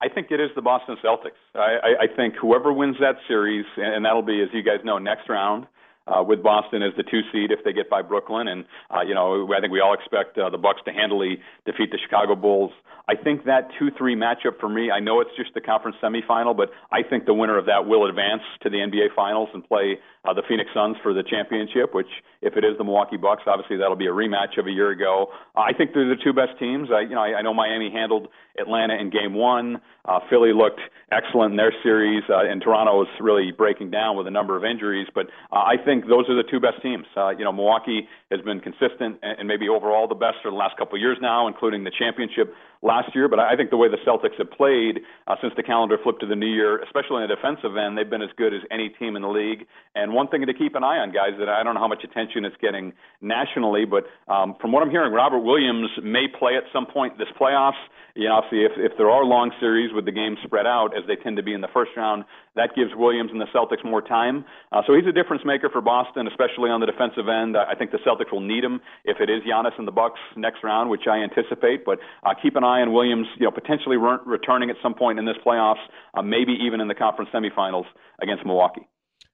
I think it is the Boston Celtics. I, I, I think whoever wins that series, and that'll be, as you guys know, next round uh, with Boston as the two seed if they get by Brooklyn, and uh, you know I think we all expect uh, the Bucks to handily defeat the Chicago Bulls. I think that two-three matchup for me. I know it's just the conference semifinal, but I think the winner of that will advance to the NBA Finals and play uh, the Phoenix Suns for the championship. Which, if it is the Milwaukee Bucks, obviously that'll be a rematch of a year ago. Uh, I think they're the two best teams. I, you know, I, I know Miami handled Atlanta in Game One. Uh, Philly looked excellent in their series, uh, and Toronto was really breaking down with a number of injuries. But uh, I think those are the two best teams. Uh, you know, Milwaukee has been consistent and, and maybe overall the best for the last couple of years now, including the championship last year. But I think the way the Celtics have played uh, since the calendar flipped to the new year, especially in the defensive end, they've been as good as any team in the league. And one thing to keep an eye on, guys, that I don't know how much attention it's getting nationally, but um, from what I'm hearing, Robert Williams may play at some point this playoffs. You know, obviously, if, if there are long series with the games spread out, as they tend to be in the first round, that gives Williams and the Celtics more time. Uh, so he's a difference maker for Boston, especially on the defensive end. I think the Celtics will need him if it is Giannis and the Bucks next round, which I anticipate. But uh, keep an eye on Williams, you know, potentially re- returning at some point in this playoffs, uh, maybe even in the conference semifinals against Milwaukee.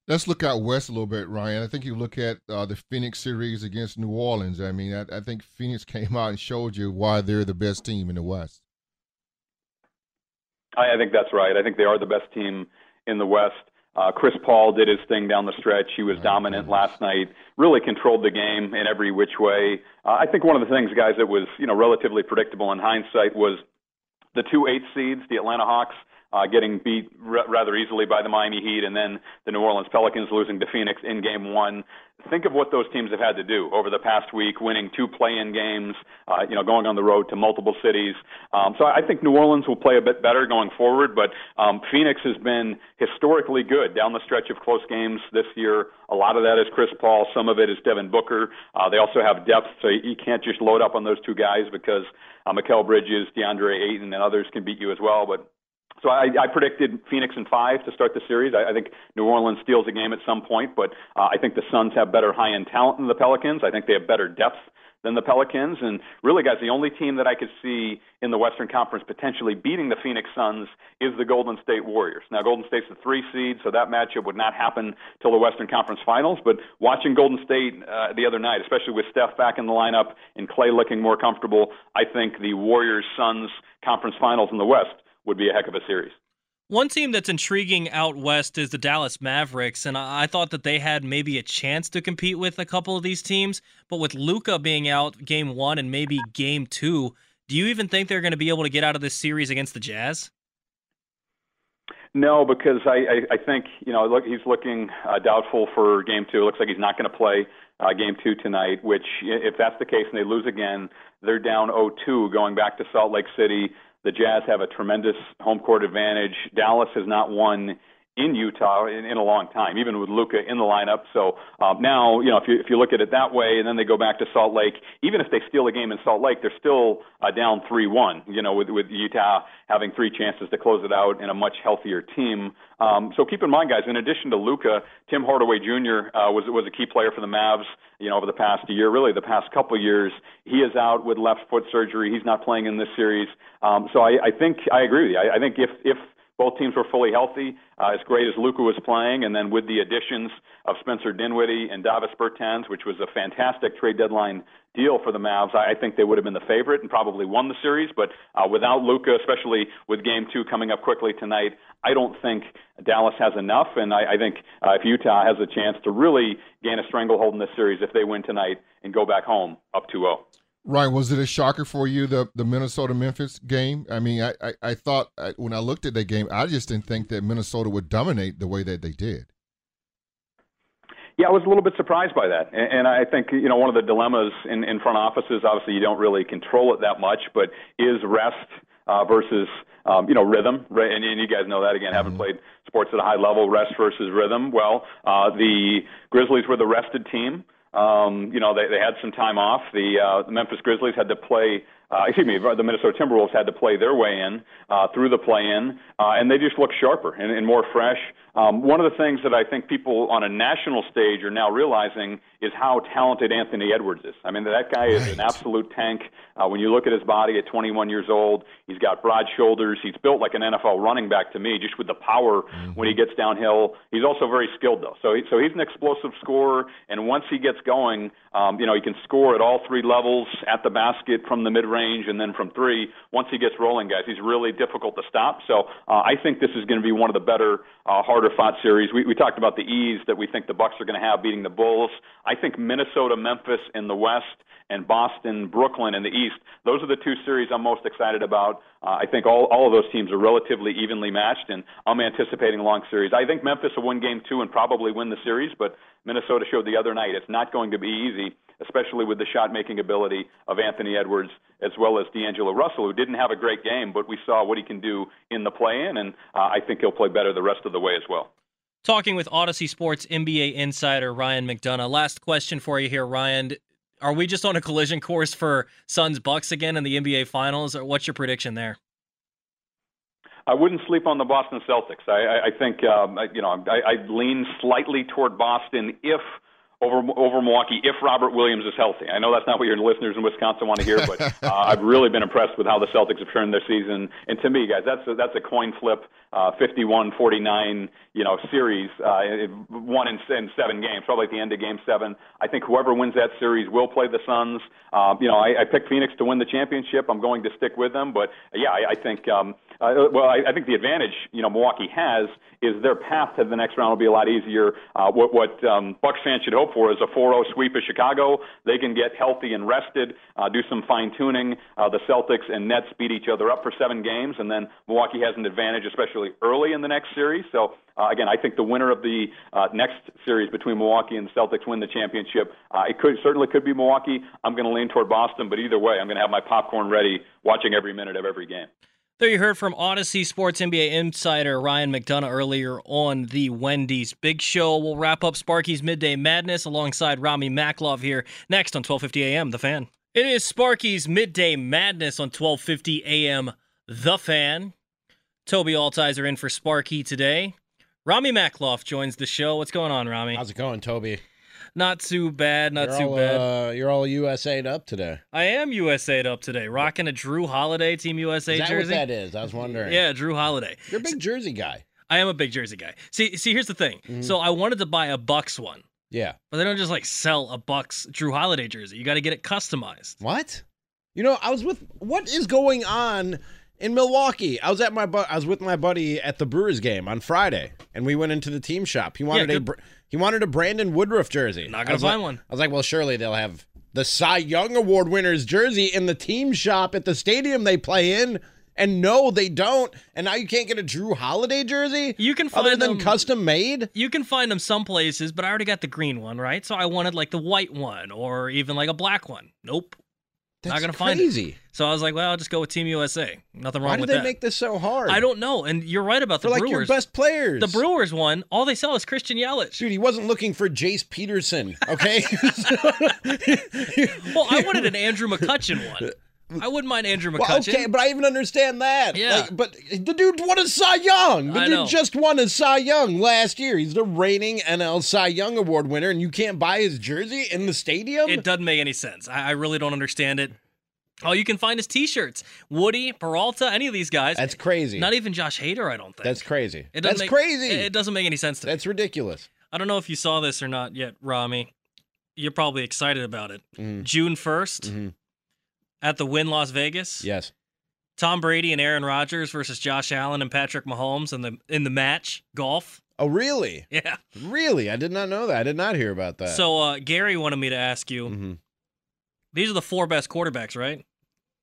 Let's look out west a little bit, Ryan. I think you look at uh, the Phoenix series against New Orleans. I mean, I, I think Phoenix came out and showed you why they're the best team in the West. I, I think that's right. I think they are the best team in the West. Uh, Chris Paul did his thing down the stretch. He was dominant last night. Really controlled the game in every which way. Uh, I think one of the things, guys, that was you know relatively predictable in hindsight was the two eight seeds, the Atlanta Hawks, uh, getting beat r- rather easily by the Miami Heat, and then the New Orleans Pelicans losing to Phoenix in Game One think of what those teams have had to do over the past week, winning two play-in games, uh, you know, going on the road to multiple cities. Um, so I think New Orleans will play a bit better going forward, but um, Phoenix has been historically good down the stretch of close games this year. A lot of that is Chris Paul. Some of it is Devin Booker. Uh, they also have depth, so you can't just load up on those two guys because uh, Mikal Bridges, DeAndre Ayton, and others can beat you as well. But so I, I predicted Phoenix in five to start the series. I, I think New Orleans steals a game at some point, but uh, I think the Suns have better high-end talent than the Pelicans. I think they have better depth than the Pelicans. And really, guys, the only team that I could see in the Western Conference potentially beating the Phoenix Suns is the Golden State Warriors. Now, Golden State's the three seed, so that matchup would not happen till the Western Conference Finals. But watching Golden State uh, the other night, especially with Steph back in the lineup and Clay looking more comfortable, I think the Warriors Suns Conference Finals in the West would be a heck of a series. One team that's intriguing out west is the Dallas Mavericks, and I thought that they had maybe a chance to compete with a couple of these teams. But with Luka being out game one and maybe game two, do you even think they're going to be able to get out of this series against the Jazz? No, because I, I, I think you know look he's looking uh, doubtful for game two. It looks like he's not going to play uh, game two tonight. Which, if that's the case and they lose again, they're down 0-2 going back to Salt Lake City. The Jazz have a tremendous home court advantage. Dallas has not won in Utah in, in a long time, even with Luka in the lineup. So um, now, you know, if you if you look at it that way, and then they go back to Salt Lake, even if they steal a game in Salt Lake, they're still uh, down three one. You know, with with Utah having three chances to close it out and a much healthier team. Um, so keep in mind, guys. In addition to Luka, Tim Hardaway Jr. Uh, was was a key player for the Mavs. You know, over the past year, really the past couple years, he is out with left foot surgery. He's not playing in this series. Um, so I, I think I agree with you. I, I think if if both teams were fully healthy, uh, as great as Luka was playing, and then with the additions of Spencer Dinwiddie and Davis Bertans, which was a fantastic trade deadline deal for the Mavs, I, think they would have been the favorite and probably won the series. But uh, without Luka, especially with Game Two coming up quickly tonight, I don't think Dallas has enough, and I, I think uh, if Utah has a chance to really gain a stranglehold in this series if they win tonight and go back home up 2-0. Ryan, was it a shocker for you the the Minnesota Memphis game? I mean, I I, I thought I, when I looked at that game, I just didn't think that Minnesota would dominate the way that they did. Yeah, I was a little bit surprised by that, and, and I think you know one of the dilemmas in, in front offices. Obviously, you don't really control it that much, but is rest uh, versus um, you know rhythm, right? and, and you guys know that again, mm-hmm. having played sports at a high level, rest versus rhythm. Well, uh, the Grizzlies were the rested team. Um, you know, they, they had some time off. The, uh, the Memphis Grizzlies had to play uh, excuse me, the Minnesota Timberwolves had to play their way in uh, through the play-in, uh, and they just looked sharper and, and more fresh. Um, one of the things that I think people on a national stage are now realizing is how talented Anthony Edwards is. I mean, that guy is an absolute tank. Uh, when you look at his body at 21 years old, he's got broad shoulders. He's built like an NFL running back to me, just with the power mm-hmm. when he gets downhill. He's also very skilled though, so he, so he's an explosive scorer. And once he gets going, um, you know, he can score at all three levels, at the basket, from the mid range, and then from three. Once he gets rolling, guys, he's really difficult to stop. So uh, I think this is going to be one of the better, uh, harder fought series. We, we talked about the ease that we think the Bucks are going to have beating the Bulls. I think Minnesota, Memphis in the West, and Boston, Brooklyn in the East. Those are the two series I'm most excited about. Uh, I think all, all of those teams are relatively evenly matched, and I'm anticipating long series. I think Memphis will win game two and probably win the series, but Minnesota showed the other night it's not going to be easy, especially with the shot making ability of Anthony Edwards as well as D'Angelo Russell, who didn't have a great game, but we saw what he can do in the play in, and uh, I think he'll play better the rest of the way as well. Talking with Audacy Sports NBA insider Ryan McDonough. Last question for you here, Ryan. Are we just on a collision course for Suns Bucks again in the NBA Finals, or what's your prediction there? I wouldn't sleep on the Boston Celtics. I, I, I think um, I, you know I, I lean slightly toward Boston if over over Milwaukee if Robert Williams is healthy. I know that's not what your listeners in Wisconsin want to hear, but uh, I've really been impressed with how the Celtics have turned their season. And to me, guys, that's a, that's a coin flip, uh, 51-49, you know, series, uh, one in, in seven games, probably at the end of Game Seven. I think whoever wins that series will play the Suns. Uh, you know, I, I picked Phoenix to win the championship. I'm going to stick with them, but yeah, I, I think. Um, uh, well, I, I think the advantage you know Milwaukee has is their path to the next round will be a lot easier. Uh, what what um, Bucks fans should hope for is a 4-0 sweep of Chicago. They can get healthy and rested, uh, do some fine tuning. Uh, the Celtics and Nets beat each other up for seven games, and then Milwaukee has an advantage, especially early in the next series. So uh, again, I think the winner of the uh, next series between Milwaukee and the Celtics win the championship. It could certainly could be Milwaukee. I'm going to lean toward Boston, but either way, I'm going to have my popcorn ready, watching every minute of every game. There you heard from Audacy Sports NBA insider Ryan McDonough earlier on the Wendy's Big Show. We'll wrap up Sparky's Midday Madness alongside Rami Maklov here next on 1250 AM, The Fan. It is Sparky's Midday Madness on 1250 AM, The Fan. Toby Altizer in for Sparky today. Rami Maklov joins the show. What's going on, Rami? How's it going, Toby? Not too bad, not you're too all, bad. Uh, you're all USA'd up today. I am USA'd up today, rocking a Jrue Holiday Team USA is that jersey. What that is? I was wondering. Yeah, Jrue Holiday. You're a big jersey guy. I am a big jersey guy. See, see, here's the thing. Mm-hmm. So I wanted to buy a Bucks one. Yeah, but they don't just like sell a Bucks Jrue Holiday jersey. You got to get it customized. What? You know, I was with. What is going on? in Milwaukee. I was at my bu- I was with my buddy at the Brewers game on Friday, and we went into the team shop. He wanted yeah, a he wanted a Brandon Woodruff jersey. Not gonna find like, one. I was like, well, surely they'll have the Cy Young Award winner's jersey in the team shop at the stadium they play in. And no, they don't. And now you can't get a Jrue Holiday jersey. You can find other than them, custom made. You can find them some places, but I already got the green one, right? So I wanted like the white one or even like a black one. Nope. That's not gonna crazy. find it. So I was like, well, I'll just go with Team USA. Nothing wrong Why with that. Why did they make this so hard? I don't know. And you're right about the like Brewers. your best players. The Brewers one, all they sell is Christian Yelich. Dude, he wasn't looking for Jace Peterson, okay? well, I wanted an Andrew McCutchen one. I wouldn't mind Andrew McCutchen. Well, okay, but I even understand that. Yeah. Like, but the dude won a Cy Young. The I dude know. just won a Cy Young last year. He's the reigning NL Cy Young Award winner, and you can't buy his jersey in the stadium? It doesn't make any sense. I, I really don't understand it. All you can find is T-shirts. Woody, Peralta, any of these guys. That's crazy. Not even Josh Hader, I don't think. That's crazy. It That's make- crazy. It, it doesn't make any sense to me. That's ridiculous. I don't know if you saw this or not yet, Rami. You're probably excited about it. Mhm. June 1st Mhm. At the Wynn Las Vegas. Yes. Tom Brady and Aaron Rodgers versus Josh Allen and Patrick Mahomes in the in the match golf. Oh, really? Yeah. Really? I did not know that. I did not hear about that. So uh, Gary wanted me to ask you. Mm-hmm. These are the four best quarterbacks, right?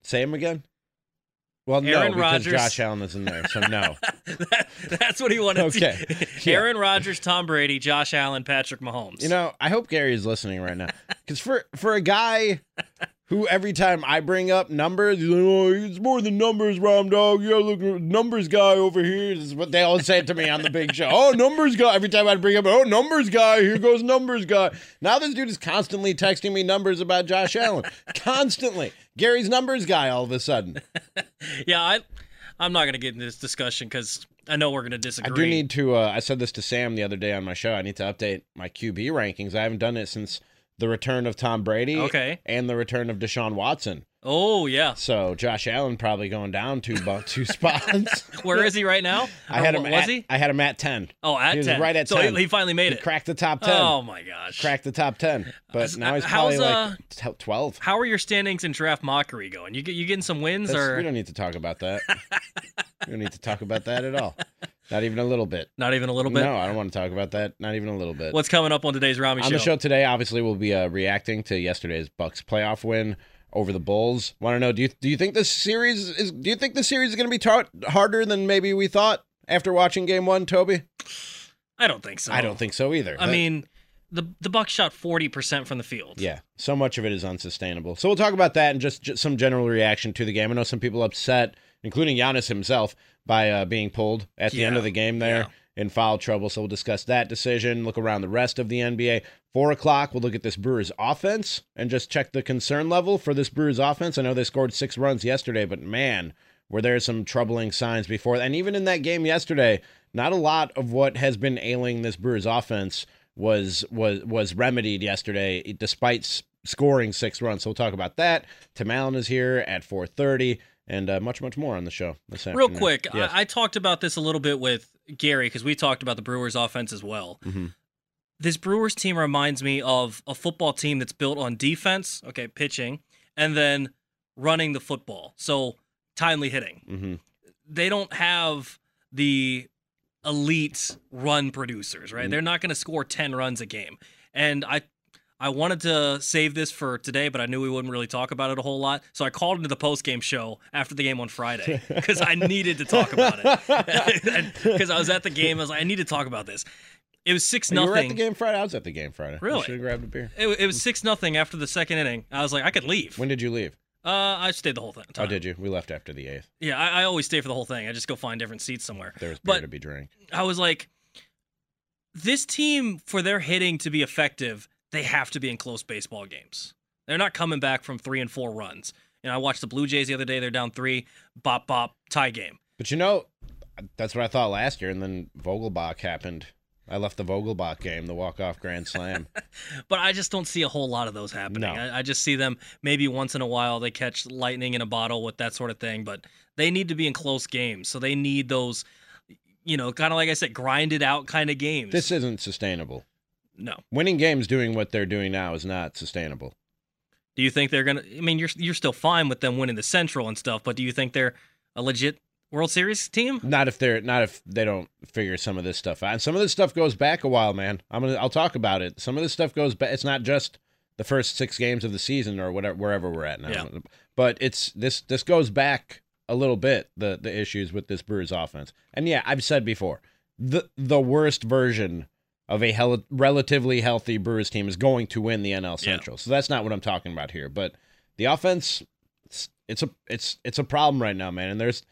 Say him again. Well, no, Aaron because Josh Allen is in there, so no. That's what he wanted. Okay. To. Yeah. Aaron Rodgers, Tom Brady, Josh Allen, Patrick Mahomes. You know, I hope Gary is listening right now. Because for for a guy who every time I bring up numbers, like, oh, it's more than numbers, Rom Dog. You gotta look numbers guy over here. This is what they always say to me on the big show. Oh, numbers guy. Every time I bring up, oh, numbers guy. Here goes numbers guy. Now this dude is constantly texting me numbers about Josh Allen. constantly. Gary's numbers guy all of a sudden. yeah, I, I'm not going to get into this discussion because I know we're going to disagree. I do need to. Uh, I said this to Sam the other day on my show. I need to update my QB rankings. I haven't done it since the return of Tom Brady. Okay. And the return of Deshaun Watson. Oh yeah. So Josh Allen probably going down two bu- two spots. Where is he right now? I had him. was at, he? I had him at ten. Oh, at he was 10. right at So he- ten. he finally made He it. Cracked the top ten. Oh my gosh. Cracked the top ten. But now he's probably uh, like twelve. How are your standings in draft mockery going? You get you getting some wins That's- or we don't need to talk about that. we don't need to talk about that at all. Not even a little bit. Not even a little bit? No, I don't want to talk about that. Not even a little bit. what's coming up on today's Rami on show? On the show today, obviously, we'll be uh, reacting to yesterday's Bucks playoff win over the Bulls. Want to know? Do you do you think this series is? Do you think the series is going to be taught harder than maybe we thought after watching Game One, Toby? I don't think so. I don't think so either. I mean, the the Bucks shot forty percent from the field. Yeah, so much of it is unsustainable. So we'll talk about that and just, just some general reaction to the game. I know some people upset, including Giannis himself, by uh, being pulled at the end of the game there in foul trouble. So we'll discuss that decision, look around the rest of the NBA. Four o'clock, we'll look at this Brewers offense and just check the concern level for this Brewers offense. I know they scored six runs yesterday, but man, were there some troubling signs before. And even in that game yesterday, not a lot of what has been ailing this Brewers offense was was was remedied yesterday, despite scoring six runs. So we'll talk about that. Tim Allen is here at 4:30, and uh, much much more on the show this Real afternoon. quick, Yes. I, I talked about this a little bit with Gary because we talked about the Brewers offense as well. Mhm. This Brewers team reminds me of a football team that's built on defense, okay, pitching, and then running the football. So timely hitting. Mhm. They don't have the elite run producers, right? Mm. They're not going to score 10 runs a game. And I I wanted to save this for today, but I knew we wouldn't really talk about it a whole lot. So I called into the post game show after the game on Friday because I needed to talk about it. Because I was at the game, I was like, I need to talk about this. It was six Oh, you were at the game Friday. I was at the game Friday. Really? should have grabbed a beer. It, it was six nothing after the second inning. I was like, I could leave. When did you leave? Uh, I stayed the whole thing. Oh, did you? We left after the eighth. Yeah, I, I always stay for the whole thing. I just go find different seats somewhere. There was beer But to be drank. I was like, this team, for their hitting to be effective, they have to be in close baseball games. They're not coming back from three and four runs. And I watched the Blue Jays the other day. They're down three, bop bop, tie game. But you know, that's what I thought last year, and then Vogelbach happened. I left the Vogelbach game, the walk-off grand slam. But I just don't see a whole lot of those happening. No. I, I just see them maybe once in a while they catch lightning in a bottle with that sort of thing. But they need to be in close games, so they need those, you know, kind of like I said, grinded out kind of games. this isn't sustainable. No. Winning games doing what they're doing now is not sustainable. Do you think they're gonna? I mean, you're you're still fine with them winning the Central and stuff, but do you think they're a legit World Series team? Not if they're not if they don't figure some of this stuff out. And some of this stuff goes back a while, man. I'm gonna I'll talk about it. Some of this stuff goes back. It's not just the first six games of the season or whatever wherever we're at now. Yeah. But it's this this goes back a little bit the the issues with this Brewers offense. And yeah, I've said before the the worst version of a hel- relatively healthy Brewers team is going to win the NL Central. So that's not what I'm talking about here. But the offense, it's, it's a it's it's a problem right now, man. And there's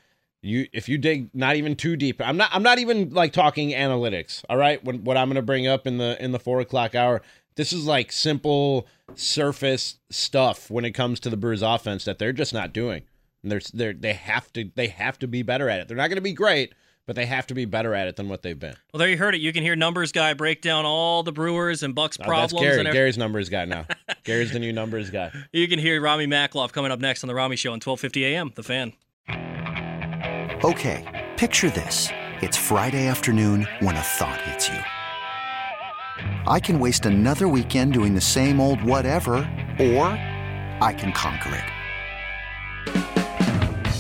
you if you dig not even too deep. I'm not I'm not even like talking analytics. All right, when, what I'm going to bring up in the in the four o'clock hour. This is like simple surface stuff when it comes to the Brewers offense that they're just not doing. And they're, they're they have to they have to be better at it. They're not going to be great, but they have to be better at it than what they've been. Well, there you heard it. You can hear numbers guy break down all the Brewers and Bucks Oh, problems. that's Gary. and every- Gary's numbers guy now. Gary's the new numbers guy. You can hear Rami Makloff coming up next on the Rami Show on 12:50 a.m. The Fan. Okay, picture this. It's Friday afternoon when a thought hits you. I can waste another weekend doing the same old whatever, or I can conquer it.